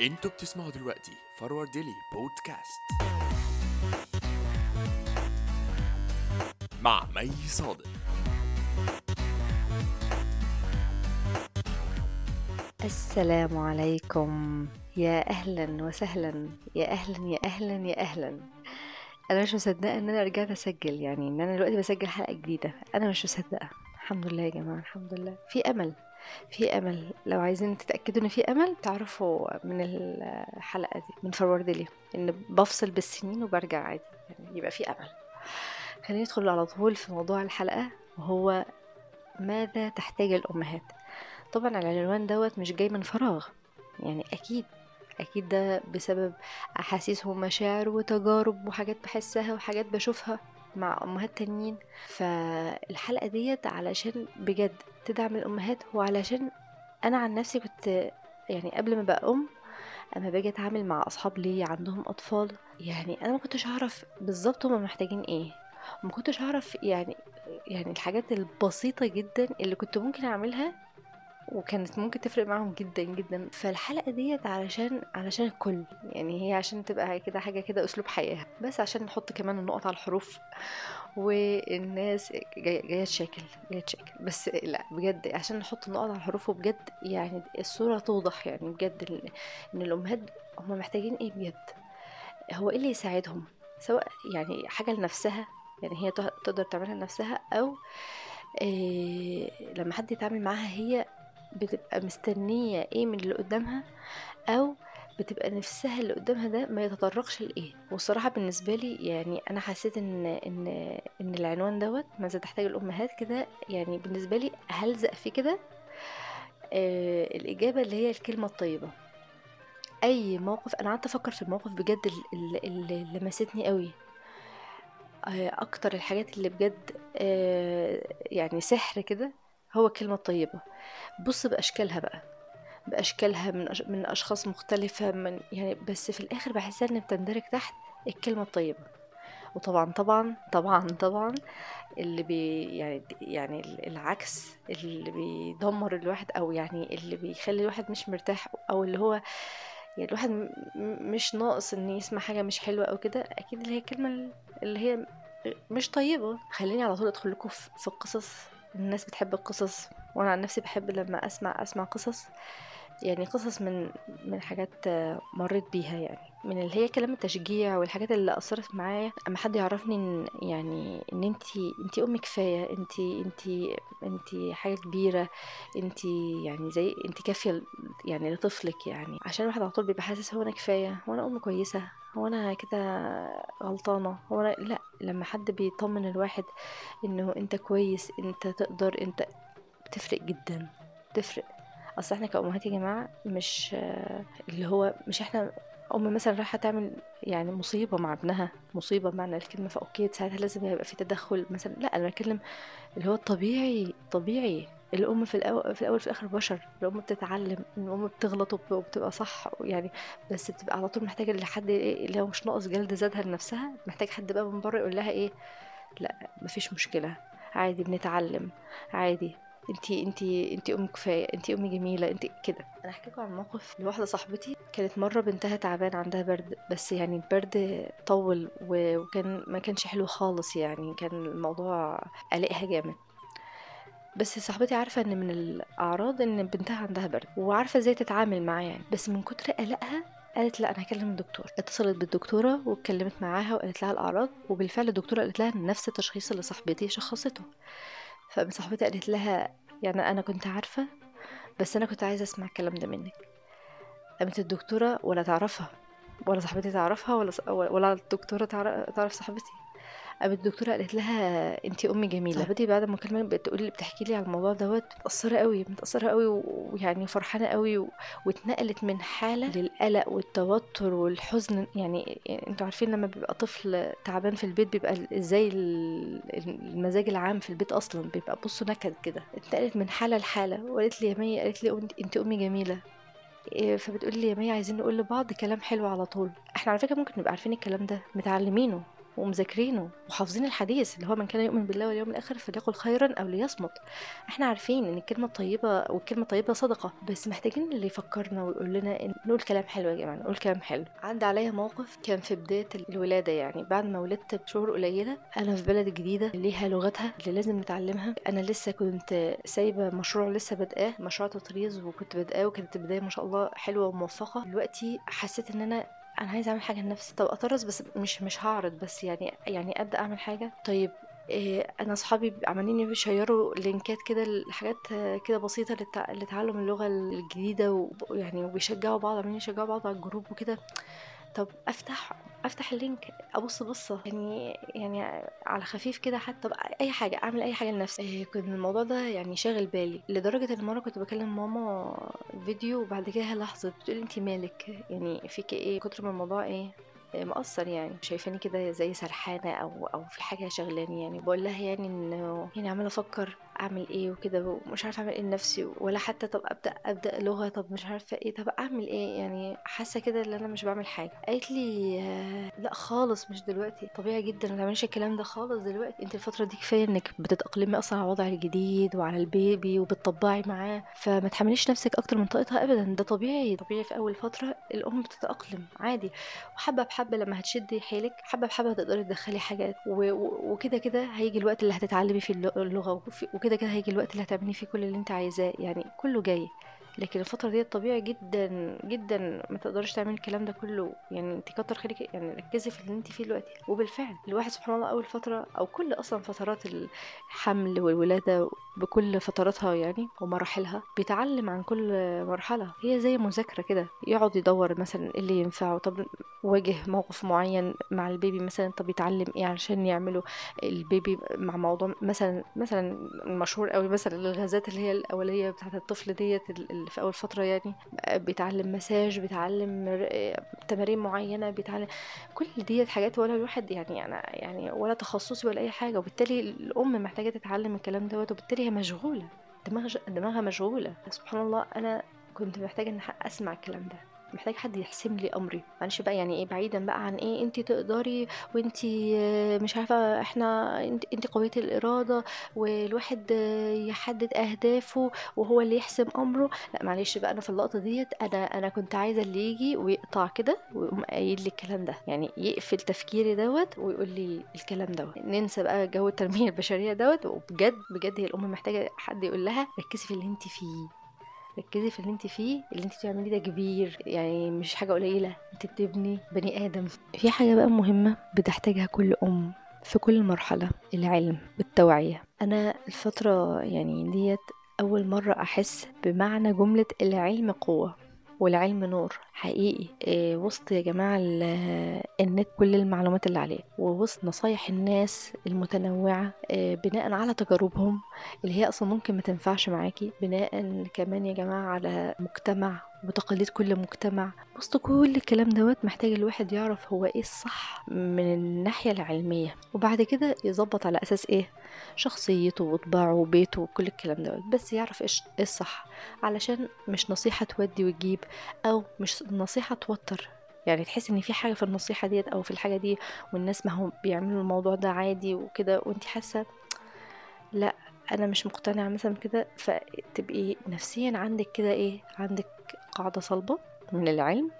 أنتوا بتسمعوا دلوقتي Forward Daily Podcast. مع مي صادق. السلام عليكم. يا أهلا وسهلا. يا أهلا يا أهلا يا أهلا. أنا مش مصدقة إن أنا رجعت أسجل يعني إن أنا دلوقتي بسجل حلقة جديدة. أنا مش مصدقة. الحمد لله يا جماعة الحمد لله. في أمل. في أمل. لو عايزين تتأكدوا إن في أمل تعرفوا من الحلقة دي من فورورد لي. إن بفصل بالسنين وبرجع عادي. يعني يبقى في أمل. خلينا ندخل على طول في موضوع الحلقة وهو ماذا تحتاج الأمهات؟ طبعا العنوان دوت مش جاي من فراغ. يعني أكيد أكيد ده بسبب احاسيس ومشاعر وتجارب وحاجات بحسها وحاجات بشوفها. مع أمهات تانيين. فالحلقة ديت علشان بجد تدعم الأمهات وعلشان أنا عن نفسي كنت يعني قبل ما بقى أم أما باجي أتعامل مع أصحاب ليا عندهم أطفال يعني أنا ما كنتش أعرف بالظبط هما محتاجين إيه. وما كنتش أعرف يعني يعني الحاجات البسيطة جدا اللي كنت ممكن أعملها وكانت ممكن تفرق معاهم جدا جدا. فالحلقة ديت علشان علشان الكل. يعني هي عشان تبقى كده حاجة كده أسلوب حياة. بس عشان نحط كمان النقط على الحروف. والناس جاية تشاكل جاية تشاكل. بس لا بجد عشان نحط النقط على الحروف وبجد يعني الصورة توضح يعني بجد إن الأمهات هم محتاجين إيه بجد. هو إيه اللي يساعدهم؟ سواء يعني حاجة لنفسها يعني هي تقدر تعملها لنفسها أو إيه لما حد يتعامل معاها هي بتبقى مستنية إيه من اللي قدامها أو بتبقى نفسها اللي قدامها ده ما يتطرقش لإيه. والصراحة بالنسبة لي يعني أنا حسيت إن إن إن العنوان دوت ماذا تحتاج الأمهات كده. يعني بالنسبة لي هلزق فيه كده آه الإجابة اللي هي الكلمة الطيبة. أي موقف أنا قعدت أفكر في الموقف بجد اللي لمستني قوي. آه، أكتر الحاجات اللي بجد آه، يعني سحر كده. هو الكلمة الطيبة بص بأشكالها بقى. بأشكالها من أش... من أشخاص مختلفة من يعني بس في الآخر بحسها إن بتندرج تحت الكلمة الطيبة. وطبعا طبعا طبعا طبعا اللي بي يعني يعني العكس اللي بيدمر الواحد أو يعني اللي بيخلي الواحد مش مرتاح أو اللي هو يعني الواحد مش ناقص إن يسمع حاجة مش حلوة أو كده أكيد اللي هي الكلمة اللي هي مش طيبة. خليني على طول أدخل لكم في القصص الناس بتحب القصص وأنا عن نفسي بحب لما أسمع أسمع قصص. يعني قصص من من حاجات مريت بيها يعني. من اللي هي كلام التشجيع والحاجات اللي أثرت معايا. أما حد يعرفني إن يعني إن أنتي أنتي ام كفاية أنتي أنتي أنتي حاجة كبيرة أنتي يعني زي أنتي كافية يعني لطفلك يعني. عشان الواحد على طول بيبقى حاسس هو أنا كفاية هو أنا أم كويسة. هو أنا كده غلطانة. هو أنا لأ لما حد بيطمن الواحد إنه أنت كويس أنت تقدر أنت بتفرق جدا بتفرق. أصل إحنا كأمهات يا جماعة مش اللي هو مش إحنا أم مثلا رايحة تعمل يعني مصيبة مع ابنها مصيبة بمعنى الكلمة فأوكي ساعتها لازم يبقى في تدخل مثلا. لأ أنا بتكلم اللي هو الطبيعي طبيعي. الأم في الأول في الأول في الآخر بشر الأم بتتعلم الأم بتغلط وب- وبتبقى صح يعني بس بتبقى على طول محتاجة لحد إيه هو مش ناقص جلد ذاتها لنفسها محتاج حد بقى من بره يقول لها إيه لا مفيش مشكلة عادي بنتعلم عادي انتي انتي انتي أم كفاية انتي أم جميلة انتي كده. أنا أحكي لكم عن موقف لواحدة صاحبتي كانت مرة بنتها تعبان عندها برد بس يعني البرد طول وكان ما كانش حلو خالص يعني كان الموضوع قلقها جامد. بس صاحبتي عارفة إن من الأعراض إن بنتها عندها برد وعارفة إزاي تتعامل معاه يعني. بس من كتر قلقها قالت لأ أنا هكلم الدكتور. اتصلت بالدكتورة واتكلمت معاها وقالت لها الأعراض وبالفعل الدكتورة قالت لها نفس التشخيص اللي صاحبتي شخصته. فقامت صاحبتي قالت لها يعني أنا كنت عارفة بس أنا كنت عايزة أسمع الكلام ده منك. قامت الدكتورة ولا تعرفها ولا صاحبتي تعرفها ولا ولا الدكتورة تعرف, صاحبتي؟ الدكتورة قالت لها انتي أمي جميلة. صاحبتي بعد ما كلمه بتقول لي بتحكي لي على الموضوع دوت متأثرة قوي متأثرة قوي ويعني فرحانة قوي و... واتنقلت من حالة للقلق والتوتر والحزن. يعني, أنتوا عارفين لما بيبقى طفل تعبان في البيت بيبقى إزاي ال- المزاج العام في البيت أصلا بيبقى بصوا نكد كده. اتنقلت من حالة لحالة وقالت لي يا مي قالت لي انت انت أمي جميلة. إيه، فبتقول لي يا مي عايزين نقول لبعض كلام حلو على طول. إحنا على فكرة ممكن نبقى عارفين الكلام ده متعلمينه. ومذاكرينه وحافظين الحديث اللي هو من كان يؤمن بالله واليوم الآخر فليقل خيرا أو ليصمت. إحنا عارفين إن الكلمة الطيبة والكلمة الطيبة صدقة بس محتاجين اللي يفكرنا ويقول لنا إن نقول كلام حلو يا جماعة نقول كلام حلو. عدى عليا موقف كان في بداية الولادة يعني بعد ما ولدت بشهور قليلة أنا في بلد جديدة ليها لغتها اللي لازم نتعلمها. أنا لسه كنت سايبة مشروع لسه بادئاه مشروع تطريز وكنت بادئاه وكانت البدايه ما شاء الله حلوة وموفقة. دلوقتي حسيت إن أنا أنا عايزة أعمل حاجة لنفسي. طب أطرز بس مش مش هعرض بس يعني يعني ابدا أعمل حاجة. طيب إيه أنا أصحابي عمالين بيشيروا لينكات كده لحاجات كده بسيطة لتع- لتعلم اللغة الجديدة ويعني وبيشجعوا بعض عمالين يشجعوا بعض على ال group وكده. طب أفتح أفتح ال link أبص بصه يعني يعني على خفيف كده حتى أي حاجة أعمل أي حاجة لنفسي. إيه كنت الموضوع ده يعني شاغل بالي. لدرجة إن مرة كنت بكلم ماما فيديو وبعد كده هي لاحظت بتقولي انت مالك؟ يعني فيك إيه؟ كتر من الموضوع إيه إيه مأثر يعني. شايفاني كده زي سرحانة أو أو في حاجة شغلاني يعني. بقول لها يعني إنه يعني عمالة أفكر أعمل إيه وكده ومش عارفة أعمل إيه لنفسي ولا حتى طب أبدأ أبدأ لغة طب مش عارفة إيه طب أعمل إيه؟ يعني حاسة كده إن أنا مش بعمل حاجة. قالت لي آه، لأ خالص مش دلوقتي. طبيعي جدا ما تعمليش الكلام ده خالص دلوقتي. أنت الفترة دي كفاية إنك بتتأقلمي أصلا على الوضع الجديد وعلى البيبي وبتطبعي معاه فما تحمليش نفسك أكتر من طاقتها أبدا. ده طبيعي طبيعي في أول فترة الأم بتتأقلم عادي. وحبة بحبة لما هتشدي حيلك حبة بحبة هتقدري تدخلي حاجات وكده كده هيجي الوقت اللي هتتعلمي فيه اللغ- اللغة وفي- وكده كده هيجي الوقت اللي هتعملي فيه كل اللي انت عايزاه يعني كله جاي. لكن الفترة دي طبيعي جدا جدا ما تقدرش تعملي الكلام ده كله. يعني انت كتر خيرك يعني ركزي في اللي انت فيه دلوقتي. وبالفعل الواحد سبحان الله أول فترة أو كل أصلا فترات الحمل والولادة بكل فتراتها يعني ومراحلها بيتعلم عن كل مرحلة. هي زي مذاكرة كده يقعد يدور مثلا إيه اللي ينفعه طب واجه موقف معين مع البيبي مثلا طب يتعلم إيه علشان يعمله. البيبي مع موضوع مثلا مثلا المشهور قوي مثلا الغازات اللي هي الأولية بتاعت الطفل ديت في أول فترة يعني بيتعلم مساج بيتعلم ر- تمارين معينة بيتعلم كل ديت حاجات ولا الواحد يعني أنا يعني ولا تخصصي ولا أي حاجة وبالتالي الأم محتاجة تتعلم الكلام دوت وبالتالي هي مشغولة دماغ دماغها مشغولة. سبحان الله أنا كنت محتاجة إن أسمع الكلام ده. محتاج حد يحسم لي أمري. معلش بقى يعني إيه بعيدا بقى عن إيه انت تقدري وانت مش عارفة إحنا انت انت قوية الإرادة والواحد يحدد أهدافه وهو اللي يحسم أمره. لأ معلش بقى أنا في اللقطة ديت أنا أنا كنت عايزة اللي يجي ويقطع كده ويقوم قايل لي الكلام ده. يعني يقفل تفكيري دوت ويقول لي الكلام دوت. ننسى بقى جو التنمية البشرية دوت. وبجد بجد هي الأم محتاجة حد يقول لها ركزي في اللي انت فيه. ركزي في اللي انت فيه اللي انت بتعمليه ده كبير يعني مش حاجة قليلة. انت بتبني بني آدم. في حاجة بقى مهمة بتحتاجها كل أم في كل مرحلة العلم بالتوعيه أنا الفترة يعني ديت أول مرة أحس بمعنى جملة العلم قوة والعلم نور حقيقي. إيه وسط يا جماعة ال- النت كل المعلومات اللي عليه ووسط نصايح الناس المتنوعة إيه بناء على تجاربهم اللي هي أصلا ممكن ما تنفعش معاكي بناء كمان يا جماعة على مجتمع وتقاليد كل مجتمع. وسط كل الكلام دوت محتاج الواحد يعرف هو إيه الصح من الناحية العلمية. وبعد كده يظبط على أساس إيه؟ شخصيته وطباعه وبيته وكل الكلام دوت. بس يعرف إيه الصح. علشان مش نصيحة تودي وتجيب أو مش نصيحة توتر. يعني تحس إن في حاجة في النصيحة ديت أو في الحاجة دي والناس ما هم بيعملوا الموضوع ده عادي وكده وانت حاسة لا أنا مش مقتنعة مثلا كده فتبقي نفسيا عندك كده إيه؟ عندك قاعدة صلبة؟ من العلم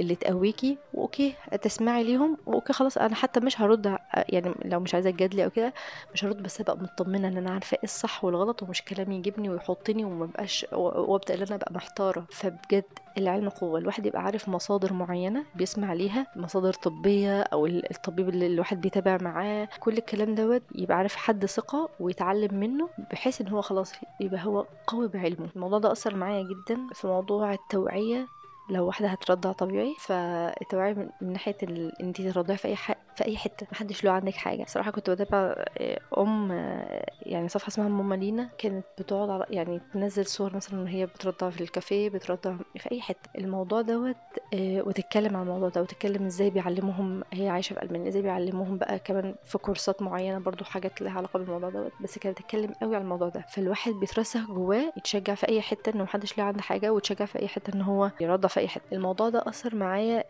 اللي تقويكي وأوكي تسمعي ليهم وأوكي خلاص أنا حتى مش هرد يعني لو مش عايزة تجادلي أو كده مش هرد بس أبقى مطمنة إن أنا عارفة إيه الصح والغلط ومش كلام يجيبني ويحطني وما بقاش و- وأبدأ إن أنا أبقى محتارة. فبجد العلم قوة. الواحد يبقى عارف مصادر معينة بيسمع ليها مصادر طبية أو ال- الطبيب اللي الواحد بيتابع معاه كل الكلام دوت يبقى عارف حد ثقة ويتعلم منه بحيث إن هو خلاص يبقى هو قوي بعلمه. الموضوع ده أثر معايا جدا في موضوع التوعية لو واحدة هترضع طبيعي فالتوعية من ناحية. إن انتي ترضعي في أي ح... في أي حتة محدش له عندك حاجة. صراحة كنت بتابع آه، أم آه، يعني صفحة اسمها ماما لينا. كانت بتقعد على يعني تنزل صور مثلا ان هي بترضع في الكافيه بترضع في أي حتة. الموضوع دوت آه، وتتكلم عن الموضوع ده وتتكلم إزاي بيعلموهم هي عايشة في ألمانيا إزاي بيعلموهم بقى كمان في كورسات معينة برضو حاجات لها علاقة بالموضوع دوت. بس كانت بتتكلم قوي على الموضوع ده. فالواحد بيترسخ جواه يتشجع في أي حتة إن محدش له عنده حاجة ويتشجع في أي حتة إن هو يرضع في أي حتة. الموضوع ده أثر معايا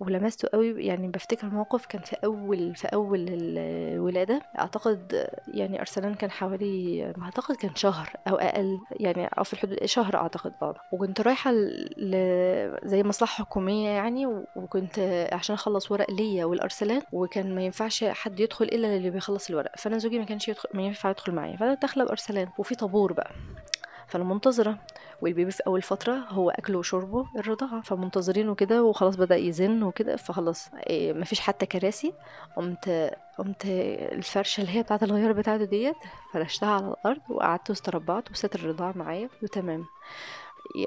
ولمسته قوي. يعني بفتكر موقف كان في أول في أول الولادة أعتقد يعني أرسلان كان حوالي أعتقد كان شهر أو أقل يعني أو في الحدود شهر أعتقد آه وكنت رايحة ل... زي مصلحة حكومية يعني وكنت عشان أخلص ورق ليا والأرسلان وكان ما ينفعش حد يدخل إلا اللي بيخلص الورق. فأنا زوجي ما كانش يدخل ما ينفع يدخل معايا. فأنا داخلة بأرسلان وفي طابور بقى. فأنا منتظرة. والبيبي في أول فترة هو اكله وشربه الرضاعة فمنتظرينه كده وخلاص بدأ يزن وكده فخلاص إيه مفيش حتى كراسي. قمت قمت الفرشة اللي هي بتاعت الغيار بتاعته ديت فرشتها على الأرض وقعدت واستربعت وسات الرضاعة معايا وتمام.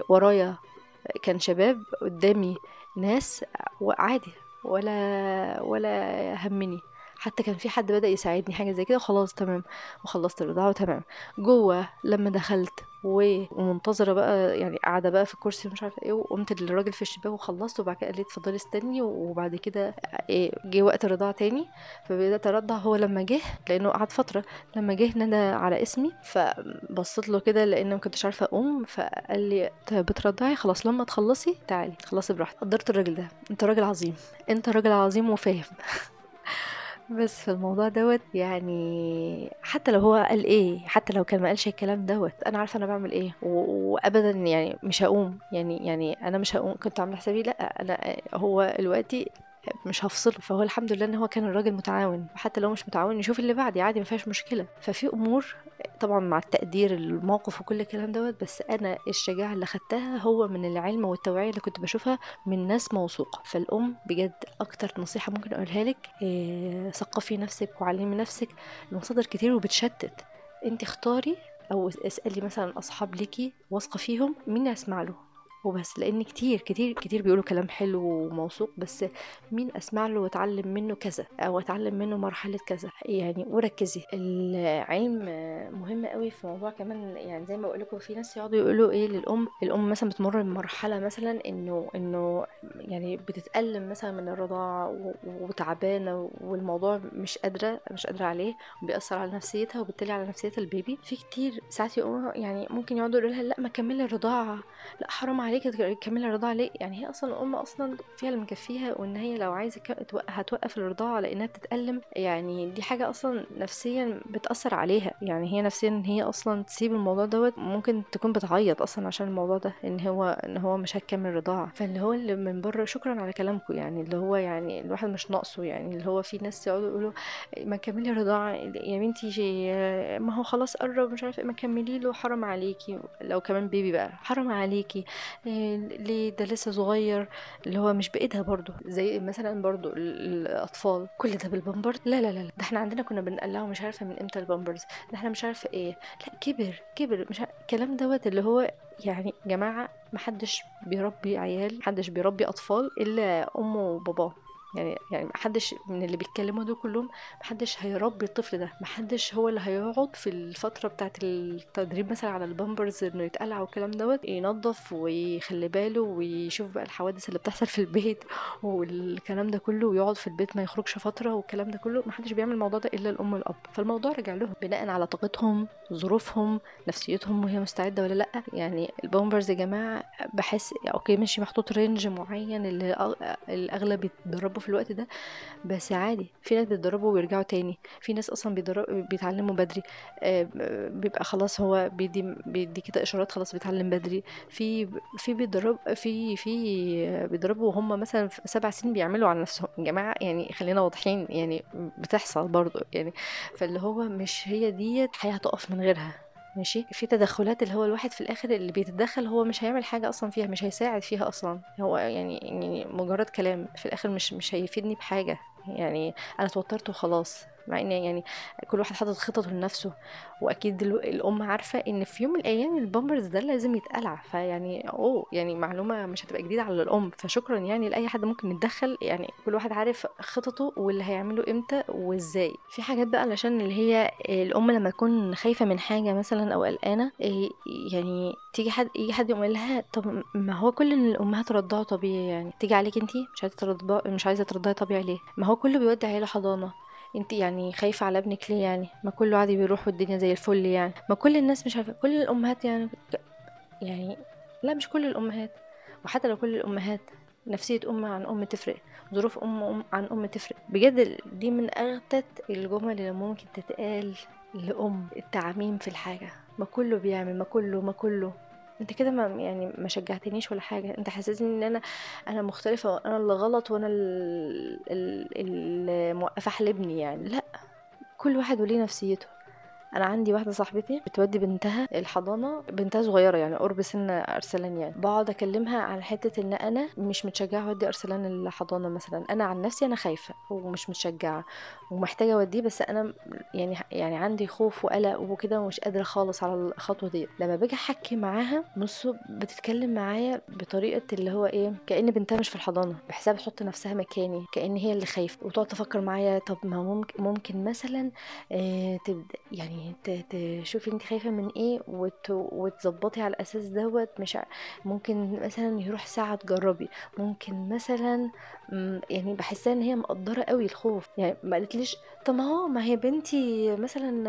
ورايا كان شباب قدامي ناس وعادي ولا ولا همني. حتى كان في حد بدأ يساعدني حاجة زي كده خلاص تمام. وخلصت الرضاعة وتمام. جوه لما دخلت ومنتظرة بقى يعني قاعدة بقى في الكرسي مش عارفة إيه وقمت للراجل في الشباك وخلصت وبعد كده قال لي اتفضلي استني وبعد كده إيه جه وقت الرضاعة تاني. فبدأت أرضع هو لما جه لأنه قعد فترة لما جه نادى على اسمي فبصيت له كده لأن ما كنتش عارفة أقوم فقال لي بترضعي؟ خلاص لما تخلصي تعالي خلصي براحتك. قدرت الراجل ده أنت راجل عظيم أنت راجل عظيم وفاهم. بس في الموضوع دوت يعني حتى لو هو قال إيه حتى لو كان ما قالش الكلام دوت أنا عارفة أنا بعمل إيه. وابدا يعني مش هقوم. يعني يعني أنا مش هقوم. كنت عاملة حسابي لأ أنا هو دلوقتي مش هفصله. فهو الحمد لله إن هو كان الراجل متعاون. وحتى لو مش متعاون يشوف اللي بعدي عادي ما فيهاش مشكلة. ففي أمور طبعا مع التقدير الموقف وكل الكلام دوت بس أنا الشجاعة اللي خدتها هو من العلم والتوعية اللي كنت بشوفها من ناس موثوقة. فالأم بجد أكتر نصيحة ممكن أقولها لك إيه ثقفي نفسك وعلمي نفسك المصادر كتير وبتشتت. انت اختاري أو اسألي مثلا أصحاب ليكي واثقة فيهم مين اسمع له؟ وبس لأن كتير كتير كتير بيقولوا كلام حلو وموثوق بس مين أسمع له وأتعلم منه كذا أو أتعلم منه مرحلة كذا؟ يعني وركزي. العلم مهم قوي في موضوع كمان يعني زي ما بقول لكم في ناس يقعدوا يقولوا إيه للأم الأم مثلا بتمر بمرحلة مثلا إنه إنه يعني بتتألم مثلا من الرضاعة وتعبانة والموضوع مش قادرة مش قادرة عليه وبيأثر على نفسيتها وبالتالي على نفسية البيبي. في كتير ساعات يقولوا يعني ممكن يقعدوا يقولوا لها لأ ما كملي الرضاعة لأ حرام عليك تكملي الرضاعة ليه؟ يعني هي أصلا الام أصلا فيها اللي مكفيها وإن هي لو عايزة هتوقف الرضاعة لإنها بتتألم يعني دي حاجة أصلا نفسيا بتأثر عليها. يعني هي نفسيا إن هي أصلا تسيب الموضوع دوت ممكن تكون بتعيط أصلا عشان الموضوع ده إن هو إن هو مش هتكمل رضاعة. فاللي هو اللي من بره شكرا على كلامكم يعني اللي هو يعني الواحد مش ناقصه يعني اللي هو في ناس يقعدوا يقولوا ما كملي الرضاعة يا بنتي ما هو خلاص قرب مش عارفه ما كملي له حرام عليكي. لو كمان baby بقى حرام عليكي. ليه ده لسه صغير اللي هو مش بإيدها برضو زي مثلا برضو الأطفال. كل ده بالبامبرز؟ لا لا لا ده إحنا عندنا كنا بنقلعه مش عارفة من إمتى البامبرز. ده إحنا مش عارفة إيه. لا كبر كبر. مش الكلام دوت اللي هو يعني جماعة محدش بيربي عيال محدش بيربي أطفال إلا أمه وباباه. يعني يعني محدش من اللي بيتكلموا دول كلهم محدش هيربي الطفل ده محدش هو اللي هيقعد في الفترة بتاعة التدريب مثلا على البامبرز إنه يتقلع والكلام دوت ينظف ويخلي باله ويشوف بقى الحوادث اللي بتحصل في البيت والكلام ده كله ويقعد في البيت ما يخرجش فترة والكلام ده كله محدش بيعمل الموضوع ده إلا الأم والأب. فالموضوع رجع لهم بناء على طاقتهم ظروفهم نفسيتهم وهي مستعدة ولا لأ. يعني البامبرز يا جماعة بحس okay ماشي محطوط range معين اللي الاغلب يتدربوا في الوقت ده بس عادي في ناس بيتدربوا ويرجعوا تاني في ناس أصلا بيتعلموا بدري آه بيبقى خلاص هو بيدي بيدي كده إشارات خلاص بيتعلم بدري. في في بيدرب في في بيدربوا وهم مثلا في سبع سنين بيعملوا على نفسهم. يا جماعة يعني خلينا واضحين يعني بتحصل برضو يعني فاللي هو مش هي ديت حياة هتقف من غيرها. ماشي؟ في تدخلات اللي هو الواحد في الآخر اللي بيتدخل هو مش هيعمل حاجة أصلا فيها مش هيساعد فيها أصلا. هو يعني يعني مجرد كلام في الآخر مش مش هيفيدني بحاجة. يعني أنا اتوترت وخلاص مع إن يعني كل واحد حاطط خططه لنفسه وأكيد الأم عارفة إن في يوم من الأيام البامبرز ده لازم يتقلع فيعني أوه يعني معلومة مش هتبقى جديدة على الأم فشكرا يعني لأي حد ممكن يتدخل يعني كل واحد عارف خططه واللي هيعمله إمتى وإزاي. في حاجات بقى علشان اللي هي الأم لما تكون خايفة من حاجة مثلا أو قلقانة يعني تيجي حد يجي حد يقول لها طب ما هو كل الامهات رضعوا طبيعي يعني؟ تيجي عليك انت مش عايزة ترضعي مش عايزة ترضعي طبيعي ليه؟ ما هو كله بيودي عيلة حضانة. انت يعني خايفة على ابنك ليه يعني؟ ما كله عادي بيروح والدنيا زي الفل يعني. ما كل الناس مش عارفة كل الأمهات يعني يعني لا مش كل الأمهات وحتى لو كل الأمهات نفسية أم عن أم تفرق ظروف أم, أم عن أم تفرق. بجد دي من أغتت الجمل اللي ممكن تتقال لأم التعميم في الحاجة. ما كله بيعمل ما كله ما كله. أنت كده ما يعني ما شجعتنيش ولا حاجة. أنت حسسني إن أنا أنا مختلفة وأنا اللي غلط وأنا اللي موقفة حلبني يعني. لأ كل واحد وليه نفسيته. أنا عندي واحدة صاحبتي بتودي بنتها الحضانة بنتها صغيرة يعني قرب سن أرسلان يعني. بقعد أكلمها عن حتة إن أنا مش متشجعة أودي أرسلان الحضانة مثلا. أنا عن نفسي أنا خايفة ومش متشجعة ومحتاجة أوديه بس أنا يعني يعني عندي خوف وقلق وكده ومش قادرة خالص على الخطوة دي. لما باجي أحكي معاها بصوا بتتكلم معايا بطريقة اللي هو إيه كأن بنتها مش في الحضانة بحساب تحط نفسها مكاني كأن هي اللي خايفة. وتقعد تفكر معايا طب ما ممكن ممكن مثلا آه تبدا يعني تشوفي انت خايفة من إيه وتظبطي على الأساس دوت. مش ممكن مثلا يروح ساعة تجربي. ممكن مثلا يعني بحسها إن هي مقدرة قوي الخوف. يعني ما قالتليش طب ما هو ما هي بنتي مثلا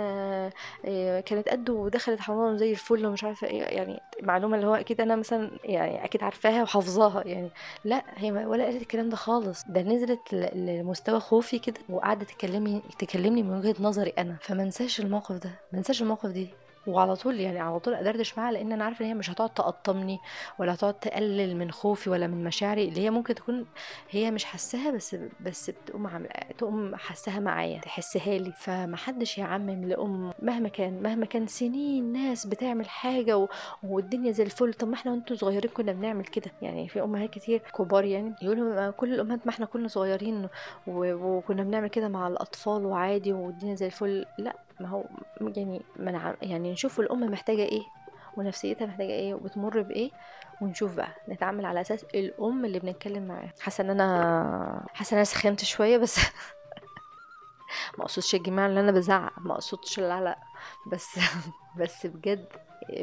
آه، كانت قد ودخلت حمام زي الفل ومش عارفة إيه يعني معلومة اللي هو أكيد أنا مثلا يعني أكيد عارفاها وحافظاها يعني لا هي ولا قالت الكلام ده خالص. ده نزلت لمستوى خوفي كده وقعدت تكلمني تكلمني من وجهة نظري أنا فما انساش الموقف ده ما انساش الموقف دي. وعلى طول يعني على طول أدردش معاها لأن أنا عارفة إن هي مش هتقعد تقطمني ولا هتقعد تقلل من خوفي ولا من مشاعري اللي هي ممكن تكون هي مش حاساها بس بس بتقوم عم... تقوم حاساها معايا تحسها لي. فمحدش يعمم لأم مهما كان مهما كان سنين ناس بتعمل حاجة و... والدنيا زي الفل. طب ما إحنا وأنتوا صغيرين كنا بنعمل كده. يعني في أمهات كتير كبار يعني يقولوا كل الأمهات ما إحنا كنا صغيرين و... وكنا بنعمل كده مع الأطفال وعادي والدنيا زي الفل. لأ ما هو يعني منع يعني نشوف الأم محتاجة إيه ونفسيتها محتاجة إيه وبتمر بإيه ونشوف بقى نتعامل على أساس الأم اللي بنتكلم معاها. حاسة إن أنا حاسة إن أنا سخنت شوية بس ما أقصدش يا جماعة ان أنا بزعق ما أقصدش لا لا بس بس بجد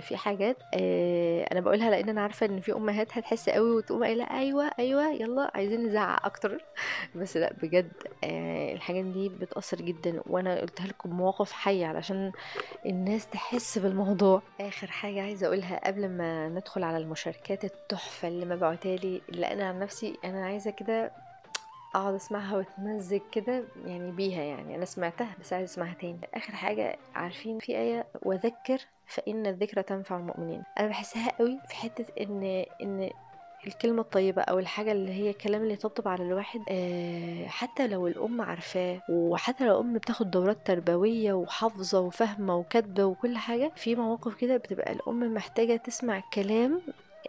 في حاجات آه، أنا بقولها لأن أنا عارفة إن في أمهات هتحس قوي وتقوم قايلة أيوه أيوه يلا عايزين نزعق أكتر. بس لأ بجد آه، الحاجات دي بتأثر جدا وأنا قلتها لكم مواقف حية علشان الناس تحس بالموضوع. آخر حاجة عايزة أقولها قبل ما ندخل على المشاركات التحفة اللي مبعوتها لي اللي أنا عن نفسي أنا عايزة كده اقعد اسمعها واتمزج كده يعني بيها يعني. أنا سمعتها بس عايز اسمعها تاني. اخر حاجة عارفين في آية وذكر فإن الذكرى تنفع المؤمنين. أنا بحسها قوي في حتة إن إن الكلمة الطيبة أو الحاجة اللي هي الكلام اللي يطبطب على الواحد آه حتى لو الأم عارفاه وحتى لو الأم بتاخد دورات تربوية وحافظة وفاهمة وكاتبة وكل حاجة في مواقف كده بتبقى الأم محتاجة تسمع كلام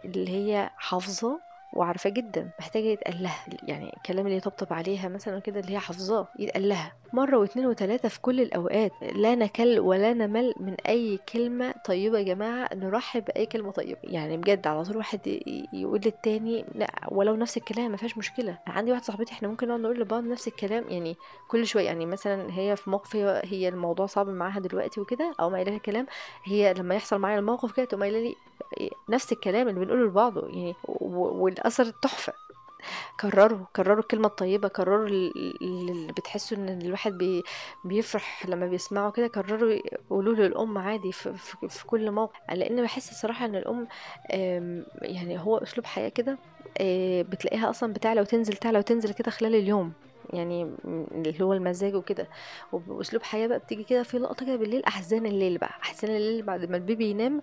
اللي هي حافظة وعارفاه جدا محتاجة يتقال لها يعني الكلام اللي يطبطب عليها مثلا كده اللي هي حافظاه يتقال لها. مرة واثنين وثلاثه في كل الأوقات لا نكل ولا نمل من أي كلمة طيبة يا جماعة نرحب بأي كلمة طيبة. يعني بجد على طول واحد يقول للتاني لا ولو نفس الكلام ما فيهاش مشكلة. عندي واحدة صاحبتي إحنا ممكن نقعد نقول لبعض نفس الكلام يعني كل شوية يعني مثلا هي في موقف هي الموضوع صعب معاها دلوقتي وكده أو ما قايلة لها كلام هي لما يحصل معايا الموقف كده تقوم لي نفس الكلام اللي بنقوله لبعضه يعني والاثر تحفة. كرروا كرروا الكلمة الطيبة كرروا اللي بتحسوا إن الواحد بي بيفرح لما بيسمعوا كده كرروا قولوا له الام عادي في, في, في كل موقف. لأن بحس الصراحة إن الأم يعني هو أسلوب حياة كده آه، بتلاقيها أصلا بتعلى وتنزل تعلى وتنزل كده خلال اليوم. يعني اللي هو المزاج وكده. وباسلوب حياة بقى بتيجي كده في لقطة كده بالليل أحزان الليل بقى. أحزان الليل بعد ما البيبي ينام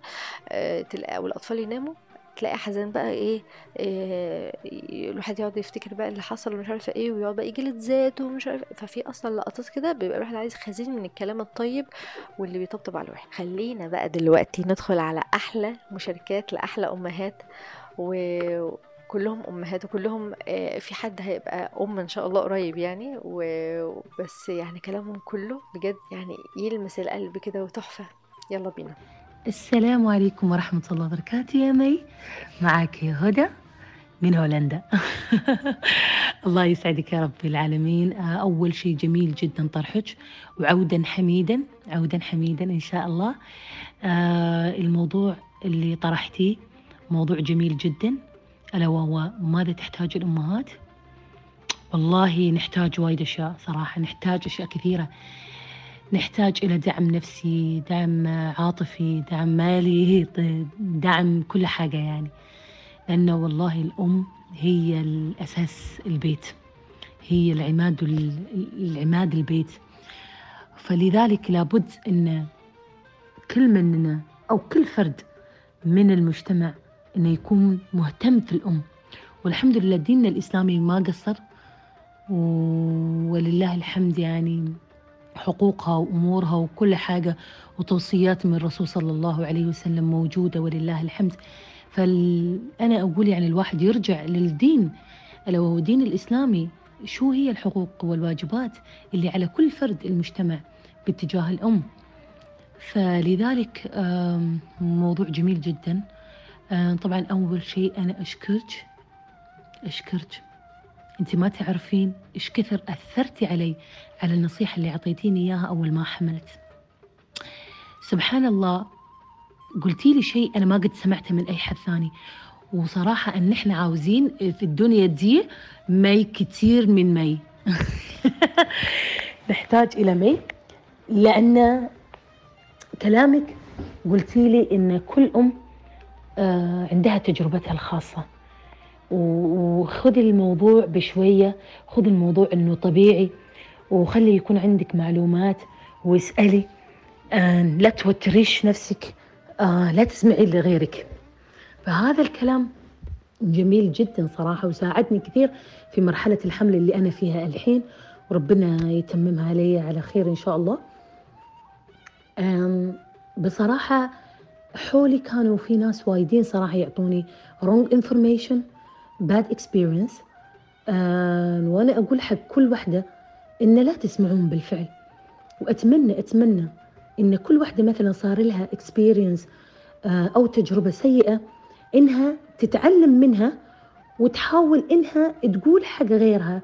آه تلاقي والأطفال يناموا. تلاقي حزان بقى إيه, إيه الواحد يقعد يفتكر بقى اللي حصل ومش عارفة إيه ويقعد بقى يجلد ذاته ومش عارفه ففي أصلا لقطات كده بيبقى الواحد عايز خزين من الكلام الطيب واللي بيطبطب على الواحد. خلينا بقى دلوقتي ندخل على أحلى مشاركات لأحلى أمهات و كلهم أمهات وكلهم آه، في حد هيبقى أم إن شاء الله قريب يعني وبس يعني كلامهم كله بجد يعني يلمس القلب كده وتحفة. يلا بينا. السلام عليكم ورحمة الله وبركاته يا مي. معك هدى من هولندا. الله يسعدك يا رب العالمين. آه، أول شيء جميل جدا طرحك وعودا حميدا عودا حميدا إن شاء الله. آه، الموضوع اللي طرحتيه موضوع جميل جدا. ألا وهو ماذا تحتاج الأمهات؟ والله نحتاج وايد أشياء صراحة نحتاج أشياء كثيرة. نحتاج إلى دعم نفسي دعم عاطفي دعم مالي دعم كل حاجة يعني. لأنه والله الأم هي الأساس البيت هي العماد العماد البيت. فلذلك لابد أن كل مننا أو كل فرد من المجتمع أنه يكون مهتم في الأم. والحمد لله ديننا الإسلامي ما قصر ولله الحمد يعني حقوقها وأمورها وكل حاجة وتوصيات من الرسول صلى الله عليه وسلم موجودة ولله الحمد. فأنا أقول يعني الواحد يرجع للدين ألا وهو الدين الإسلامي شو هي الحقوق والواجبات اللي على كل فرد المجتمع باتجاه الأم؟ فلذلك موضوع جميل جدا. طبعا أول شيء أنا أشكرك أشكرك أنت ما تعرفين إيش كثر أثرتي علي على النصيحة اللي أعطيتيني إياها أول ما حملت. سبحان الله قلتي لي شيء أنا ما قد سمعته من أي حد ثاني. وصراحة أن إحنا عاوزين في الدنيا دي مي كتير من مي. نحتاج إلى مي لأن كلامك قلتي لي إن كل أم آه، عندها تجربتها الخاصة. وخذي الموضوع بشوية خذي الموضوع إنه طبيعي وخلي يكون عندك معلومات واسألي. لا توتريش نفسك. آه، لا تسمعي لغيرك. فهذا الكلام جميل جدا صراحة وساعدني كثير في مرحلة الحمل اللي أنا فيها الحين وربنا يتممها لي على خير إن شاء الله. بصراحة حولي كانوا في ناس وايدين صراحة يعطوني wrong information. Bad experience. وأنا أقول حق كل وحدة إن لا تسمعون بالفعل. وأتمنى أتمنى إن كل وحدة مثلا صار لها experience آه، أو تجربة سيئة إنها تتعلم منها وتحاول إنها تقول حق غيرها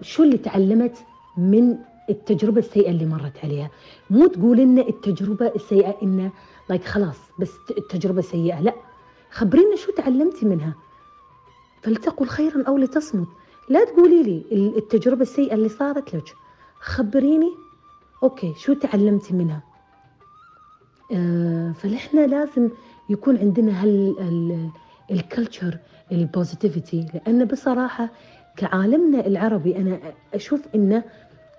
شو اللي تعلمت من التجربة السيئة اللي مرت عليها. مو تقول لنا التجربة السيئة إنه like خلاص بس التجربة سيئة لا. خبرينا شو تعلمتي منها. فلتقل خيرا أو لتصمت لا تقولي لي التجربة السيئة اللي صارت لك. خبريني. Okay شو تعلمتي منها؟ آه فنحن لازم يكون عندنا هال ال culture ال positivity لأن بصراحة كعالمنا العربي أنا أشوف إنه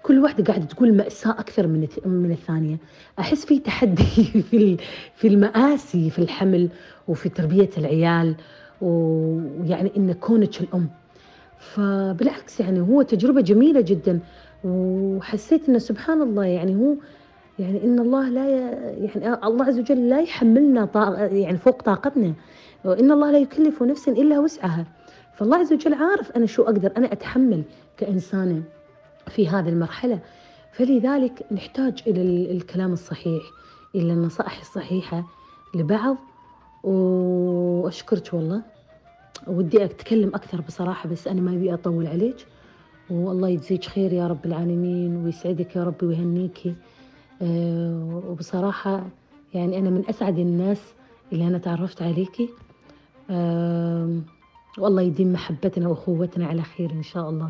كل واحدة قاعدة تقول مأساة أكثر من من الثانية، أحس في تحدي في في المآسي في الحمل وفي تربية العيال ويعني إن كونك الأم. فبالعكس يعني هو تجربة جميلة جدا وحسيت إنه سبحان الله يعني هو يعني إن الله لا يعني الله عز وجل لا يحملنا يعني فوق طاقتنا وإن الله لا يكلف نفسا إلا وسعها. فالله عز وجل عارف أنا شو أقدر أنا أتحمل كإنسانة في هذه المرحلة. فلذلك نحتاج إلى الكلام الصحيح إلى النصائح الصحيحة لبعض. وأشكرك والله. ودي أتكلم أكثر بصراحة بس أنا ما أبي أطول عليك. والله يجزيك خير يا رب العالمين ويسعدك يا رب ويهنيكي أه وبصراحة يعني أنا من أسعد الناس اللي أنا تعرفت عليكي أه والله يديم محبتنا وأخوتنا على خير إن شاء الله.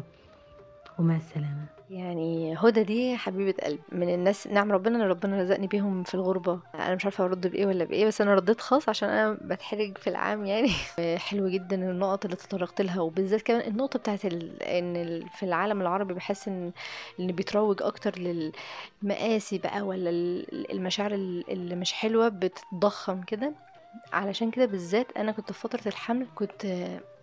ومع السلامة. يعني هدى دي حبيبة قلب من الناس نعم ربنا ان ربنا رزقني بيهم في الغربة. أنا مش عارفة أرد بإيه ولا بإيه بس أنا رديت خاص عشان أنا بتحرج في العام يعني. حلو جدا النقط اللي تطرقت لها وبالذات كمان النقطة بتاعت ال... إن ال... في العالم العربي بحس إن إن بيتروج أكتر للمقاسي بقى ولا المشاعر اللي مش حلوة بتتضخم كده. علشان كده بالذات أنا كنت في فترة الحمل كنت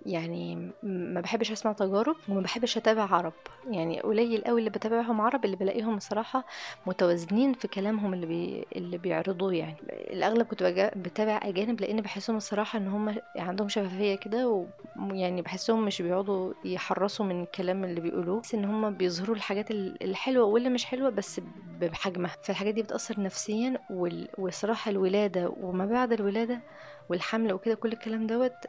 يعني ما بحبش اسمع تجارب وما بحبش اتابع عرب. يعني قليل قوي اللي بتابعهم عرب اللي بلاقيهم الصراحة متوازنين في كلامهم اللي بي اللي بيعرضوه يعني. الأغلب كنت بتابع أجانب لأن بحسهم الصراحة إن هم عندهم شفافية كده ويعني بحسهم مش بيقعدوا يحرصوا من الكلام اللي بيقولوه. بس إن هم بيظهروا الحاجات الحلوة واللي مش حلوة بس بحجمها. فالحاجات دي بتأثر نفسيا والصراحة الولادة وما بعد الولادة والحمل وكده كل الكلام دوت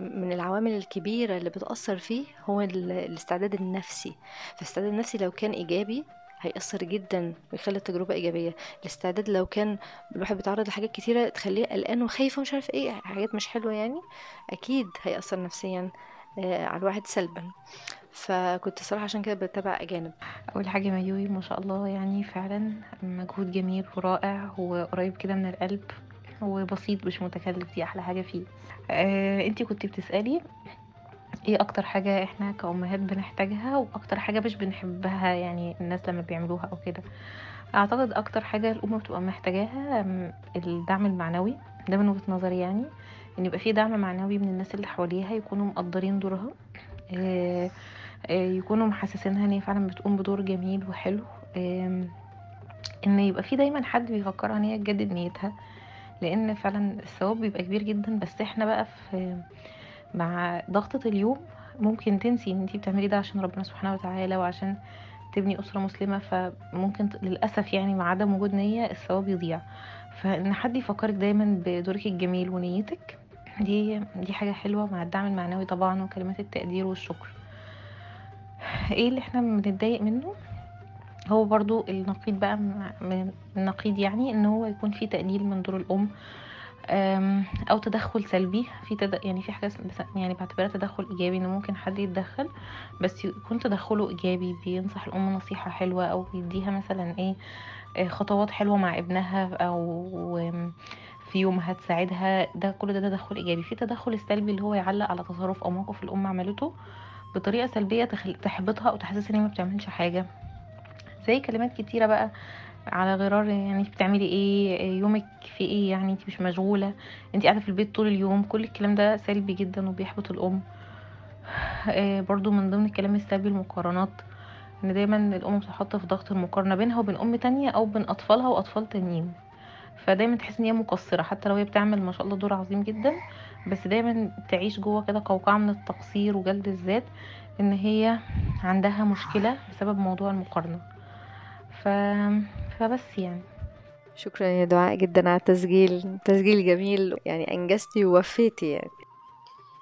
من العوامل الكبيرة اللي بتأثر فيه هو الاستعداد النفسي. فالاستعداد النفسي لو كان إيجابي هيأثر جدا ويخلي التجربة إيجابية. الاستعداد لو كان الواحد بيتعرض لحاجات كتيرة تخليه قلقان وخايف ومش عارف إيه حاجات مش حلوة يعني أكيد هيأثر نفسيا آه، على الواحد سلبا. فكنت صراحة عشان كده بتابع أجانب. أول حاجة مايوي ما شاء الله يعني فعلا مجهود جميل ورائع وقريب كده من القلب. وبسيط مش متكلف دي أحلى حاجة فيه. آه انتي كنت بتسألي إيه أكتر حاجة إحنا كأمهات بنحتاجها وأكتر حاجة مش بنحبها يعني الناس لما بيعملوها أو كده؟ أعتقد أكتر حاجة الأم بتبقى محتاجاها الدعم المعنوي. ده من وجهة نظري يعني إن يبقى في دعم معنوي من الناس اللي حواليها يكونوا مقدرين دورها. آه، آه، يكونوا محسسينها إن هي فعلا بتقوم بدور جميل وحلو. إن يبقى في دايما حد بيفكرها إن هي تجدد نيتها. لأن فعلا الثواب بيبقى كبير جدا بس إحنا بقى في مع ضغطة اليوم ممكن تنسي إن انتي بتعملي ده عشان ربنا سبحانه وتعالى وعشان تبني أسرة مسلمة فممكن للأسف يعني مع عدم وجود نية الثواب يضيع. فإن حد يفكرك دايما بدورك الجميل ونيتك دي دي حاجة حلوة مع الدعم المعنوي طبعا وكلمات التقدير والشكر. إيه اللي إحنا بنتضايق منه؟ هو برضو النقيض بقى من النقيض يعني إن هو يكون في تقليل من دور الأم أو تدخل سلبي. في تد... يعني في حاجة يعني بعتبرها تدخل إيجابي إن ممكن حد يتدخل بس يكون تدخله إيجابي بينصح الأم نصيحة حلوة أو بيديها مثلا إيه آه، خطوات حلوة مع ابنها أو في يوم هتساعدها. ده كل ده تدخل إيجابي. في تدخل السلبي اللي هو يعلق على تصرف أو موقف الأم عملته بطريقة سلبية. تحبطها أو إن هي ما بتعملش حاجة. زي كلمات كتيرة بقى على غرار يعني انت بتعملي إيه؟ يومك في إيه؟ يعني انت مش مشغولة انت قاعدة في البيت طول اليوم كل الكلام ده سلبي جدا وبيحبط الأم. آه، برضو من ضمن الكلام السلبي المقارنات إن دايما الأم بتحط في ضغط المقارنة بينها وبين أم تانية أو بين أطفالها وأطفال تانيين. فدايما تحس إن هي مقصرة حتى لو هي بتعمل ما شاء الله دور عظيم جدا بس دايما تعيش جوه كده قوقعة من التقصير وجلد الذات إن هي عندها مشكلة بسبب موضوع المقارنة. ف... فبس يعني. شكرا يا دعاء جدا على التسجيل. تسجيل جميل يعني أنجزتي ووفيتي يعني.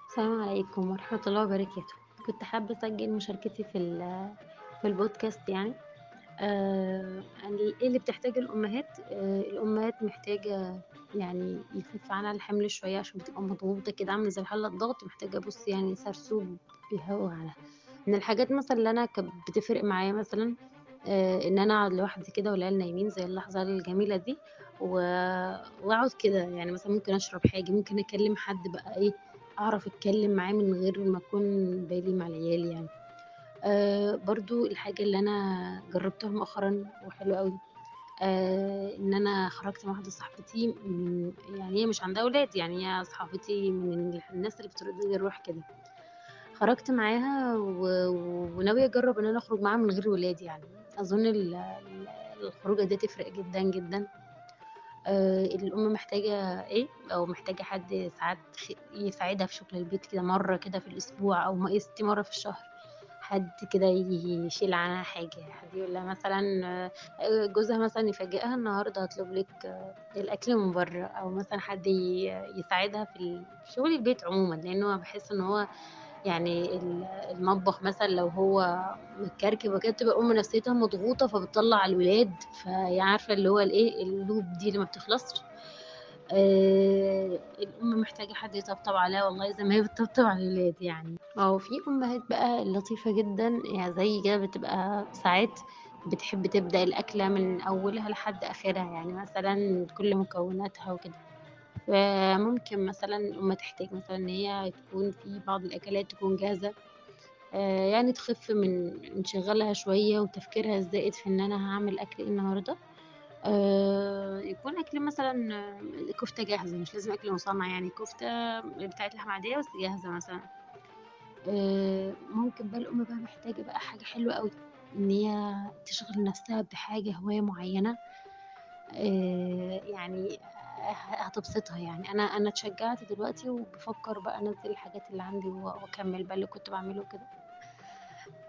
السلام عليكم ورحمة الله وبركاته. كنت حابة أسجل مشاركتي في ال- في البودكاست يعني. آه يعني إيه اللي بتحتاج الأمهات. آه الأمهات محتاجة يعني يخف عنها الحمل شوية عشان بتبقى مضغوطة كده عاملة زي الحلة الضغط محتاجة بص يعني سرسوب بيهوى عنها من الحاجات مثلا اللي أنا كانت بتفرق معايا مثلا آه إن أنا أقعد لوحدي كده والعيال نايمين زي اللحظة الجميلة دي و- وأقعد كده يعني مثلا ممكن أشرب حاجة ممكن أكلم حد بقى إيه أعرف أتكلم معاه من غير ما أكون بالي مع العيال يعني. آه برضو الحاجة اللي أنا جربتها مؤخرا وحلوة قوي آه إن أنا خرجت مع واحدة صاحبتي من يعني هي مش عندها أولاد يعني هي صاحبتي من الناس اللي بترد الروح كده. خرجت معاها و- و- وناوية أجرب إن أنا أخرج معاها من غير ولاد يعني. أظن ال- ال- الخروجة دي تفرق جدا جدا. آه، الأم محتاجة إيه؟ أو محتاجة حد ساعات يساعدها في شغل البيت كده مرة كده في الأسبوع أو ما مرة في الشهر. حد كده يشيل عنها حاجة. حد يقول لها مثلا آه، جوزها مثلا يفاجئها النهاردة هطلب لك الأكل من بره. أو مثلا حد يساعدها في شغل البيت عموما لأنه بحس إن هو يعني ال- المطبخ مثلا لو هو متكركب وكده تبقى الأم نفسيتها مضغوطة فبتطلع على الولاد فهي عارفة اللي هو الإيه اللوب دي اللي ما بتخلصش. آه الأم محتاجة حد يطبطب عليها والله زي ما هي بتطبطب على الولاد يعني. أو في أمهات بقى لطيفة جدا يعني زي كده بتبقى ساعات بتحب تبدأ الأكلة من أولها لحد آخرها يعني مثلا كل مكوناتها وكده. فممكن مثلا الأم تحتاج مثلا إن هي تكون في بعض الأكلات تكون جاهزة آه يعني تخف من انشغالها شوية وتفكيرها الزائد في إن أنا هعمل أكل إيه النهاردة. آه يكون أكل مثلا كفتة جاهزة مش لازم أكل مصنع يعني كفتة بتاعت لحمة عادية بس جاهزة مثلا. آه ممكن بقى الأم بقى محتاجة بقى حاجة حلوة أوي إن هي تشغل نفسها بحاجة هواية معينة. يعني هتبسطها يعني. أنا أنا اتشجعت دلوقتي وبفكر بقى أنزل الحاجات اللي عندي و- وأكمل بقى اللي كنت بعمله كده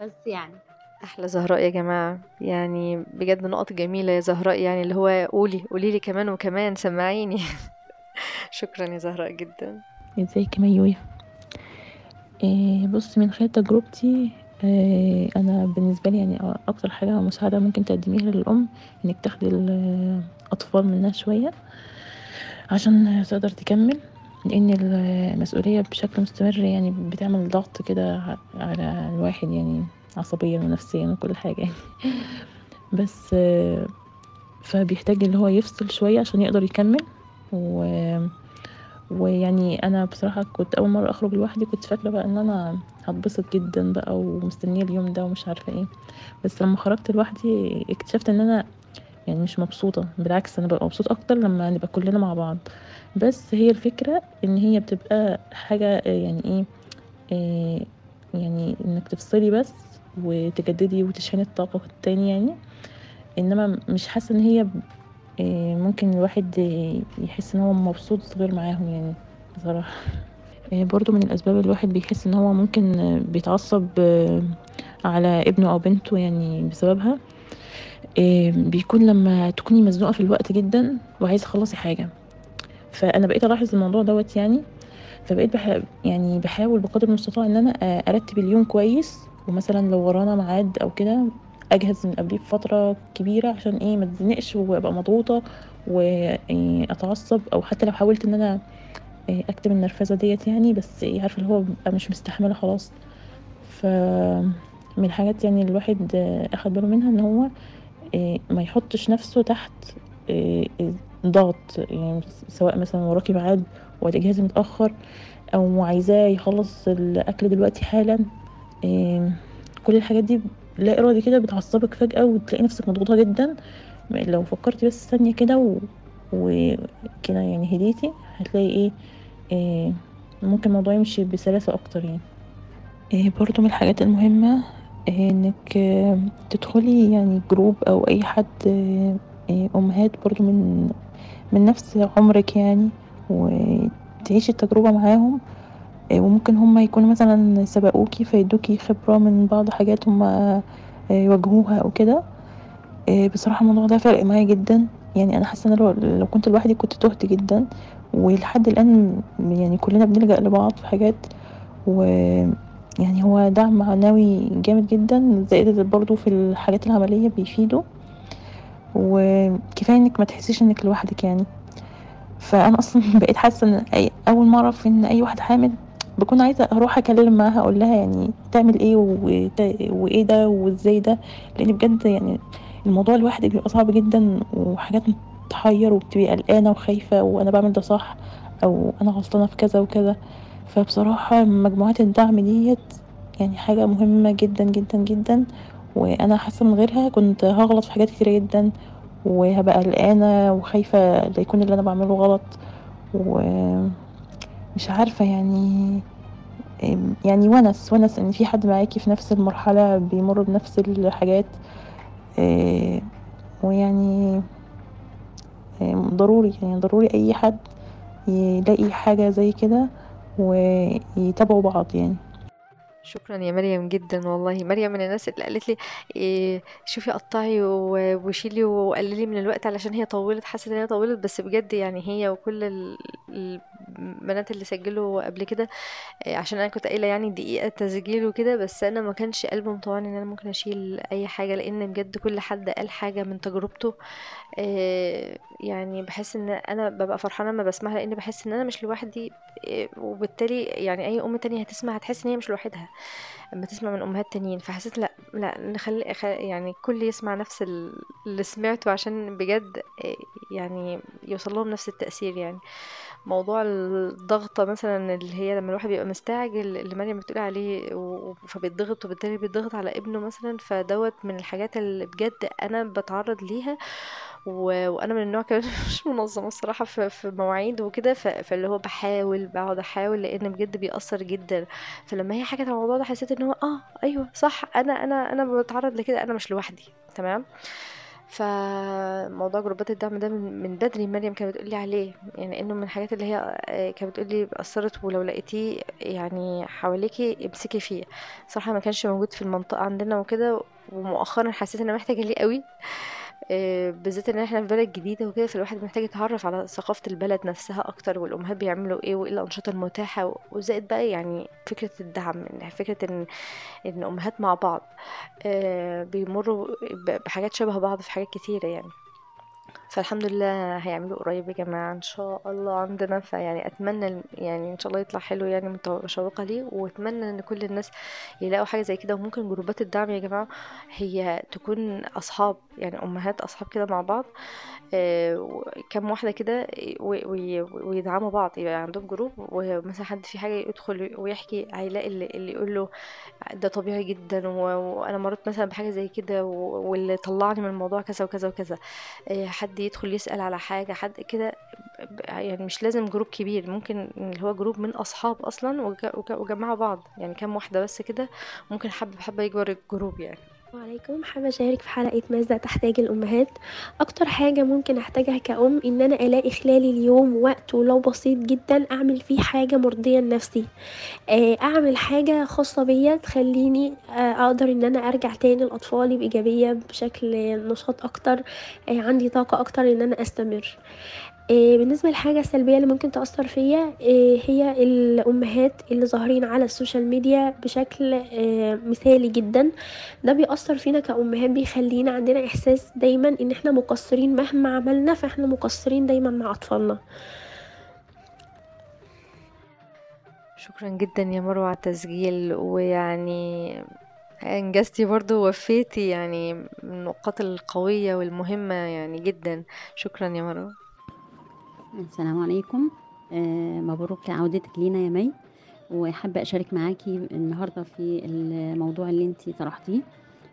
بس يعني. أحلى زهراء يا جماعة. يعني بجد نقط جميلة يا زهراء. يعني اللي هو قولي قولي لي كمان وكمان. سمعيني. شكرا يا زهراء جدا. ازيك يا ميوية؟ إيه بص من خلال تجربتي إيه أنا بالنسبة لي يعني أكتر حاجة مساعدة ممكن تقدميها للأم إنك تاخدي الأطفال منها شوية. عشان تقدر تكمل لأن المسؤولية بشكل مستمر يعني بتعمل ضغط كده على الواحد يعني عصبيا ونفسيا وكل حاجة يعني. بس فبيحتاج اللي هو يفصل شوية عشان يقدر يكمل. و ويعني أنا بصراحة كنت أول مرة أخرج لوحدي كنت فاكرة بقى إن أنا هتبسط جدا بقى ومستنية اليوم ده ومش عارفة إيه. بس لما خرجت لوحدي اكتشفت إن أنا يعني مش مبسوطة بالعكس أنا ببقى مبسوطة أكتر لما نبقى كلنا مع بعض. بس هي الفكرة إن هي بتبقى حاجة آه، يعني إيه آه، يعني إنك تفصلي بس وتجددي وتشحني الطاقة تاني يعني. إنما مش حاسة إن هي آه، ممكن الواحد آه، يحس إن هو مبسوط غير معاهم يعني بصراحة. آه، برضو من الأسباب اللي الواحد بيحس إن هو ممكن بيتعصب على ابنه أو بنته يعني بسببها بيكون لما تكوني مزنوقة في الوقت جدا وعايزة تخلصي حاجة. فأنا بقيت ألاحظ الموضوع دوت يعني. فبقيت بح... يعني بحاول بقدر المستطاع إن أنا أرتب اليوم كويس. ومثلا لو ورانا ميعاد أو كده أجهز من قبليه بفترة كبيرة عشان إيه ما اتزنقش وأبقى مضغوطة واتعصب أو حتى لو حاولت إن أنا آه، أكتم النرفزة ديت يعني بس إيه عارفة اللي هو مش مستحملة خلاص. ف من الحاجات يعني الواحد أخد باله منها إن هو ما يحطش نفسه تحت آه، ضغط يعني سواء مثلا وراكي ميعاد وهتجهزي متأخر أو عايزاه يخلص الأكل دلوقتي حالا آم، كل الحاجات دي لا إرادي كده بتعصبك فجأة وتلاقي نفسك مضغوطة جدا. لو فكرتي بس ثانية كده و... وكده يعني هديتي هتلاقي إيه آه، ممكن الموضوع يمشي بسلاسة أكتر يعني. آه، برضو من الحاجات المهمة آه، إنك آه، تدخلي يعني group أو أي حد آه، آه، أمهات برضو من من نفس عمرك يعني وتعيشي التجربة معاهم وممكن هما يكونوا مثلا سبقوكي فيدوكي خبرة من بعض حاجات هما يواجهوها أو كده. بصراحة الموضوع ده فرق معايا جدا. يعني أنا حاسة إن لو, لو كنت لوحدي كنت تهت جدا. ولحد الآن يعني كلنا بنلجأ لبعض في حاجات و يعني هو دعم معنوي جامد جدا زائد برضو في الحاجات العملية بيفيدوا وكفاية إنك ما تحسيش إنك لوحدك يعني. فأنا أصلا بقيت حاسة إن أي أول مرة اعرف إن أي واحدة حامل بكون عايزة أروح أكلم معاها أقول لها يعني تعمل إيه وإيه ده وإزاي ده؟ لأن بجد يعني الموضوع لوحدك بيبقى صعب جدا وحاجات تحير وبتبقي قلقانة وخايفة وأنا بعمل ده صح أو أنا غلطانة في كذا وكذا. فبصراحة مجموعات الدعم ديت يعني حاجة مهمة جدا جدا جدا وأنا حاسة من غيرها كنت هغلط في حاجات كتيرة جدا وهبقى قلقانة وخايفة لا يكون اللي أنا بعمله غلط ومش عارفة يعني يعني ونس ونس إن في حد معاكي في نفس المرحلة بيمر بنفس الحاجات ويعني ضروري يعني ضروري أي حد يلاقي حاجة زي كده. ويتابعوا بعض يعني. شكرا يا مريم جدا والله. مريم من الناس اللي قالت لي إيه شوفي قطعي و- وشيلي وقللي من الوقت علشان هي طولت حست إن هي طولت بس بجد يعني هي وكل ال- البنات اللي سجلوا قبل كده إيه عشان أنا كنت قايلة يعني دقيقة تسجيل وكده بس أنا ما كانش قلبي مطوعني إن أنا ممكن أشيل أي حاجة لأن بجد كل حد قال حاجة من تجربته. إيه يعني بحس إن أنا ببقى فرحانة لما بسمعها لأن بحس إن أنا مش لوحدي إيه وبالتالي يعني أي أم تانية هتسمع هتحس إن هي مش لوحدها. اما تسمع من أمهات تانيين. فحسيت لا لا نخلي يعني كل يسمع نفس ال- اللي سمعته عشان بجد إيه يعني يوصل لهم نفس التأثير يعني. موضوع الضغطة مثلا اللي هي لما الواحد بيبقى مستعجل اللي مريم بتقول عليه فبيتضغط وبالتالي بيتضغط على ابنه مثلا فدوت من الحاجات اللي بجد أنا بتعرض ليها. و... وأنا من النوع كمان مش منظمة الصراحة في, في مواعيد وكده ف... فاللي هو بحاول بقعد أحاول لأن بجد بيأثر جدا. فلما هي حكت الموضوع ده حسيت إن هو آه أيوه صح أنا أنا أنا بتعرض لكده أنا مش لوحدي تمام؟ فموضوع جروبات الدعم ده من, بدري مريم كانت بتقولي عليه يعني إنه من الحاجات اللي هي آه، كانت بتقولي أثرت ولو لقيتيه يعني حواليكي امسكي فيه. صراحة ما كانش موجود في المنطقة عندنا وكده ومؤخرا حسيت إن أنا محتاجة ليه قوي. بالذات إن إحنا في بلد جديدة وكده فالواحد محتاج يتعرف على ثقافة البلد نفسها أكتر والأمهات بيعملوا إيه وإيه الأنشطة المتاحة وزائد بقى يعني فكرة الدعم فكرة إن إن أمهات مع بعض آه، بيمروا بحاجات شبه بعض في حاجات كتيرة يعني. فالحمد لله هيعملوا قريب يا جماعة إن شاء الله عندنا فيعني أتمنى يعني إن شاء الله يطلع حلو يعني متشوقة ليه وأتمنى إن كل الناس يلاقوا حاجة زي كده. وممكن جروبات الدعم يا جماعة هي تكون أصحاب يعني أمهات أصحاب كده مع بعض. كام واحدة كده ويدعموا بعض يبقى عندهم جروب ومثلا حد في حاجة يدخل ويحكي هيلاقي اللي, يقول له ده طبيعي جدا وأنا مريت مثلا بحاجة زي كده واللي طلعني من الموضوع كذا وكذا وكذا. آه، حد يدخل يسأل على حاجة حد كده يعني مش لازم group كبير ممكن اللي هو group من وج- وج- وجمعوا بعض. يعني كام واحدة بس كده ممكن حبة بحبة يكبر ال group يعني. عليكم. حابة أشارك في حلقة ماذا تحتاج الأمهات. أكتر حاجة ممكن أحتاجها كأم إن أنا ألاقي خلال اليوم وقت ولو بسيط جدا أعمل فيه حاجة مرضية لنفسي. آه، أعمل حاجة خاصة بيا تخليني آه، أقدر إن أنا أرجع تاني لأطفالي بإيجابية بشكل نشاط أكتر. آه، عندي طاقة أكتر إن أنا أستمر. بالنسبة للحاجة السلبية اللي ممكن تأثر فيا آه، هي الأمهات اللي ظاهرين على ال social media بشكل آه، مثالي جدا. ده بيأثر فينا كأمهات بيخلينا عندنا إحساس دايما إن إحنا مقصرين مهما عملنا فإحنا مقصرين دايما مع أطفالنا. شكرا جدا يا مروة على التسجيل ويعني انجزتي برضو ووفيتي يعني من النقاط القوية والمهمة يعني جدا. شكرا يا مروة. السلام عليكم. آه، مبروك لعودتك لينا يا مي. وحابة أشارك معاكي النهاردة في الموضوع اللي انتي طرحتيه.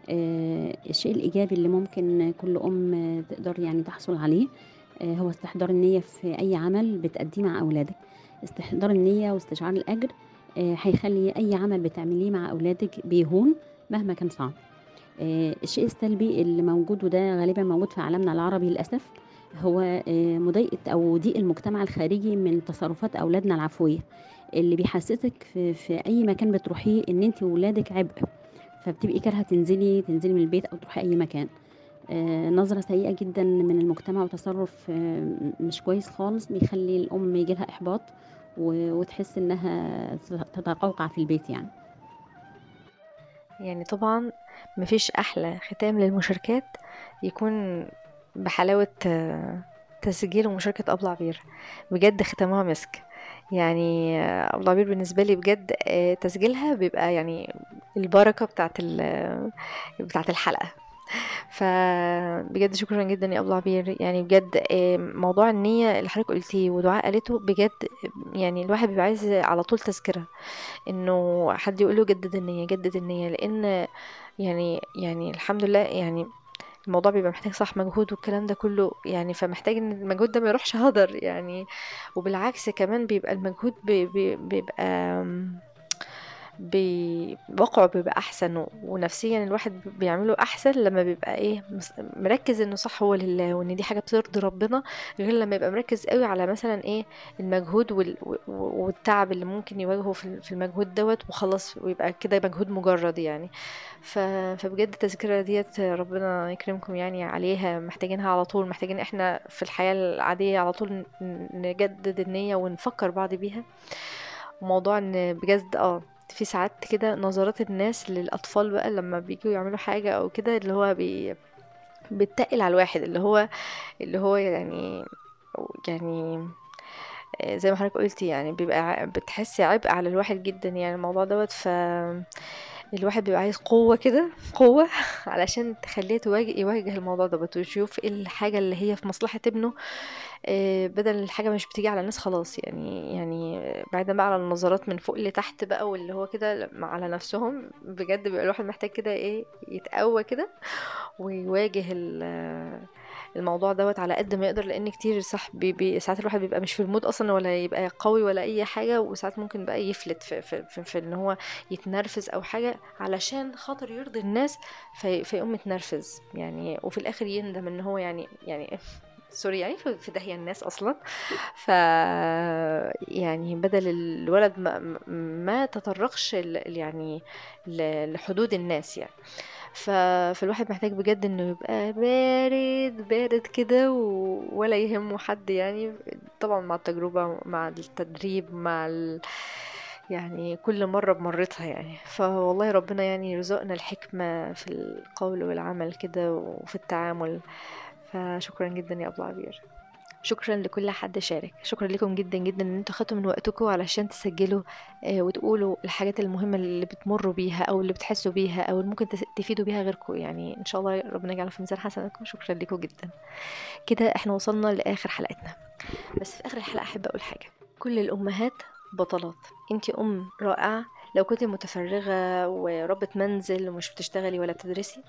آه، الشيء الإيجابي اللي ممكن كل أم تقدر يعني تحصل عليه آه، هو استحضار النية في أي عمل بتأديه مع أولادك. استحضار النية واستشعار الأجر هيخلي أي عمل بتعمليه مع أولادك بيهون مهما كان صعب. الشيء السلبي اللي موجود وده غالبا موجود في عالمنا العربي للأسف هو آه، مضايقة أو ضيق المجتمع الخارجي من تصرفات أولادنا العفوية اللي بيحسسك في, في أي مكان بتروحيه إن أنت وولادك عبء. فبتبقي كارهة تنزلي تنزلي من البيت أو تروحي أي مكان. آه، نظرة سيئة جدا من المجتمع وتصرف آه، مش كويس خالص بيخلي الأم يجيلها إحباط وتحس إنها تتقوقع في البيت يعني. يعني طبعا مفيش أحلى ختام للمشاركات يكون بحلاوة آه، تسجيل ومشاركة أبلة عبير بجد ختامها مسك. يعني آه، أبلة عبير بالنسبة لي بجد آه، تسجيلها بيبقى يعني البركة بتاعت بتاعت الحلقة. فبجد شكرا جدا يا أبلة عبير يعني بجد موضوع النية اللي حضرتك قلتيه ودعاء قالته بجد يعني الواحد بيبقى عايز على طول تذكرة. إنه حد يقول له جدد النية جدد النية. لأن يعني يعني الحمد لله يعني الموضوع بيبقى محتاج صح مجهود والكلام ده كله يعني فمحتاج إن المجهود ده ما يروحش هدر يعني. وبالعكس كمان بيبقى المجهود بي بي بيبقى بوقعه بيبقى أحسن ونفسيا الواحد بيعمله أحسن لما بيبقى إيه مركز إنه صح هو لله وإن دي حاجة بترضي ربنا غير لما يبقى مركز قوي على مثلا إيه المجهود والتعب اللي ممكن يواجهه في المجهود دوت وخلاص ويبقى كده مجهود مجرد يعني. ف- فبجد التذكرة ديت ربنا يكرمكم يعني عليها محتاجينها على طول محتاجين إحنا في الحياة العادية على طول نجدد النية ونفكر بعض بيها. وموضوع إن بجد آه في ساعات كده نظرات الناس للأطفال بقى لما بيجوا يعملوا حاجة أو كده اللي هو بي بتقل على الواحد اللي هو اللي هو يعني يعني آه، زي ما حضرتك قلتي يعني بيبقى بتحسي عبء على الواحد جدا يعني الموضوع دوت. ف الواحد بيبقى عايز قوة كده قوة علشان تخليه تواجه يواجه الموضوع دوت ويشوف إيه الحاجة اللي هي في مصلحة ابنه آه، بدل الحاجة مش بتيجي على الناس خلاص. يعني يعني بعيدا بقى على النظرات من فوق لتحت بقى واللي هو كده على نفسهم. بجد بيبقى الواحد محتاج كده إيه يتقوى كده ويواجه ال- الموضوع دوت على قد ما يقدر لأن كتير صح بي بي ساعات الواحد بيبقى مش في ال mood أصلا ولا يبقى قوي ولا أي حاجة وساعات ممكن بقى يفلت في, في, في, في إن هو يتنرفز أو حاجة علشان خاطر يرضي الناس في فيقوم متنرفز يعني وفي الآخر يندم إن هو يعني يعني سوري يعني في داهية الناس أصلا. ف يعني بدل الولد ما, ما تطرقش يعني لحدود الناس يعني. ف... فالواحد محتاج بجد انه يبقى بارد بارد كده و... ولا يهمه حد يعني. طبعا مع التجربة مع التدريب مع ال... يعني كل مرة بمرتها يعني. فوالله ربنا يعني يرزقنا الحكمة في القول والعمل كده وفي التعامل. فشكرا جدا يا أبو عبير. شكرا لكل حد شارك. شكرا لكم جدا جدا إن أنتوا خدتوا من وقتكم علشان تسجلوا آه، وتقولوا الحاجات المهمة اللي بتمروا بيها أو اللي بتحسوا بيها أو اللي ممكن تفيدوا بيها غيركم. يعني إن شاء الله ربنا يجعله في ميزان حسناتكم شكرا لكم جدا. كده إحنا وصلنا لآخر حلقتنا. بس في آخر الحلقة أحب أقول حاجة. كل الأمهات بطلات. أنتي أم رائعة. لو كنت متفرغة وربة منزل ومش بتشتغلي ولا بتدرسي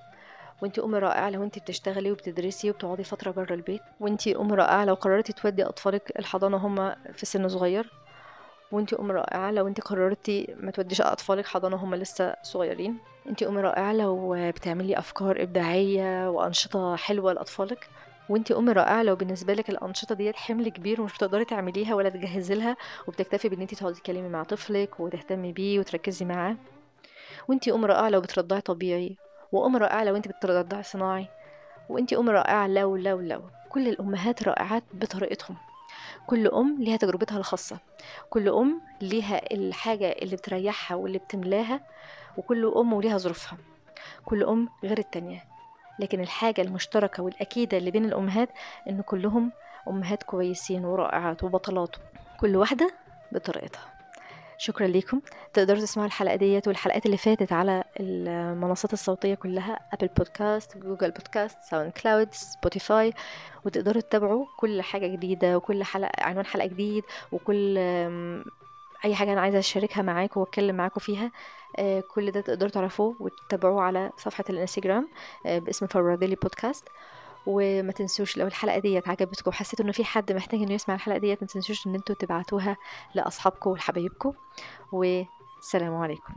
وانتي أم رائعة لو انتي بتشتغلي وبتدرسي وبتقعدي فترة بره البيت وانتي أم رائعة لو قررتي تودي أطفالك الحضانة هما في سن صغير وانتي أم رائعة لو انتي قررتي ما توديش أطفالك حضانة هما لسه صغيرين انتي أم رائعة لو بتعملي أفكار إبداعية وأنشطة حلوة لأطفالك وانتي أم رائعة لو بالنسبة لك الأنشطة ديت حمل كبير ومش بتقدري تعمليها ولا تجهزي لها وبتكتفي بإن انتي تقعدي تتكلمي مع طفلك وتهتمي بيه وتركزي معاه وانتي أم رائعة لو بترضعي طبيعي وام رائعة لو أنت بترضعي صناعي وانتي ام رائعة لو لو لو. كل الأمهات رائعات بطريقتهم. كل أم ليها تجربتها الخاصة. كل أم ليها الحاجة اللي بتريحها واللي بتملاها وكل أم وليها ظروفها. كل أم غير التانية. لكن الحاجة المشتركة والأكيدة اللي بين الأمهات إن كلهم أمهات كويسين ورائعات وبطلات. كل واحدة بطريقتها. شكرا ليكم. تقدروا تسمعوا الحلقة ديت والحلقات اللي فاتت على المنصات الصوتية كلها Apple Podcasts Google Podcasts SoundCloud Spotify وتقدروا تتابعوا كل حاجة جديدة وكل حلقة عنوان حلقة جديد وكل أم، أي حاجة أنا عايزة أشاركها معاكم وأتكلم معاكم فيها آه، كل ده تقدروا تعرفوه وتتابعوه على صفحة الإنستجرام آه، باسم Forward Daily Podcast وما تنسوش لو الحلقة ديت عجبتكم وحسيتوا إنه في حد محتاج إنه يسمع الحلقة ديت ما تنسوش إن أنتوا تبعتوها لأصحابكم ولحبايبكم والسلام عليكم.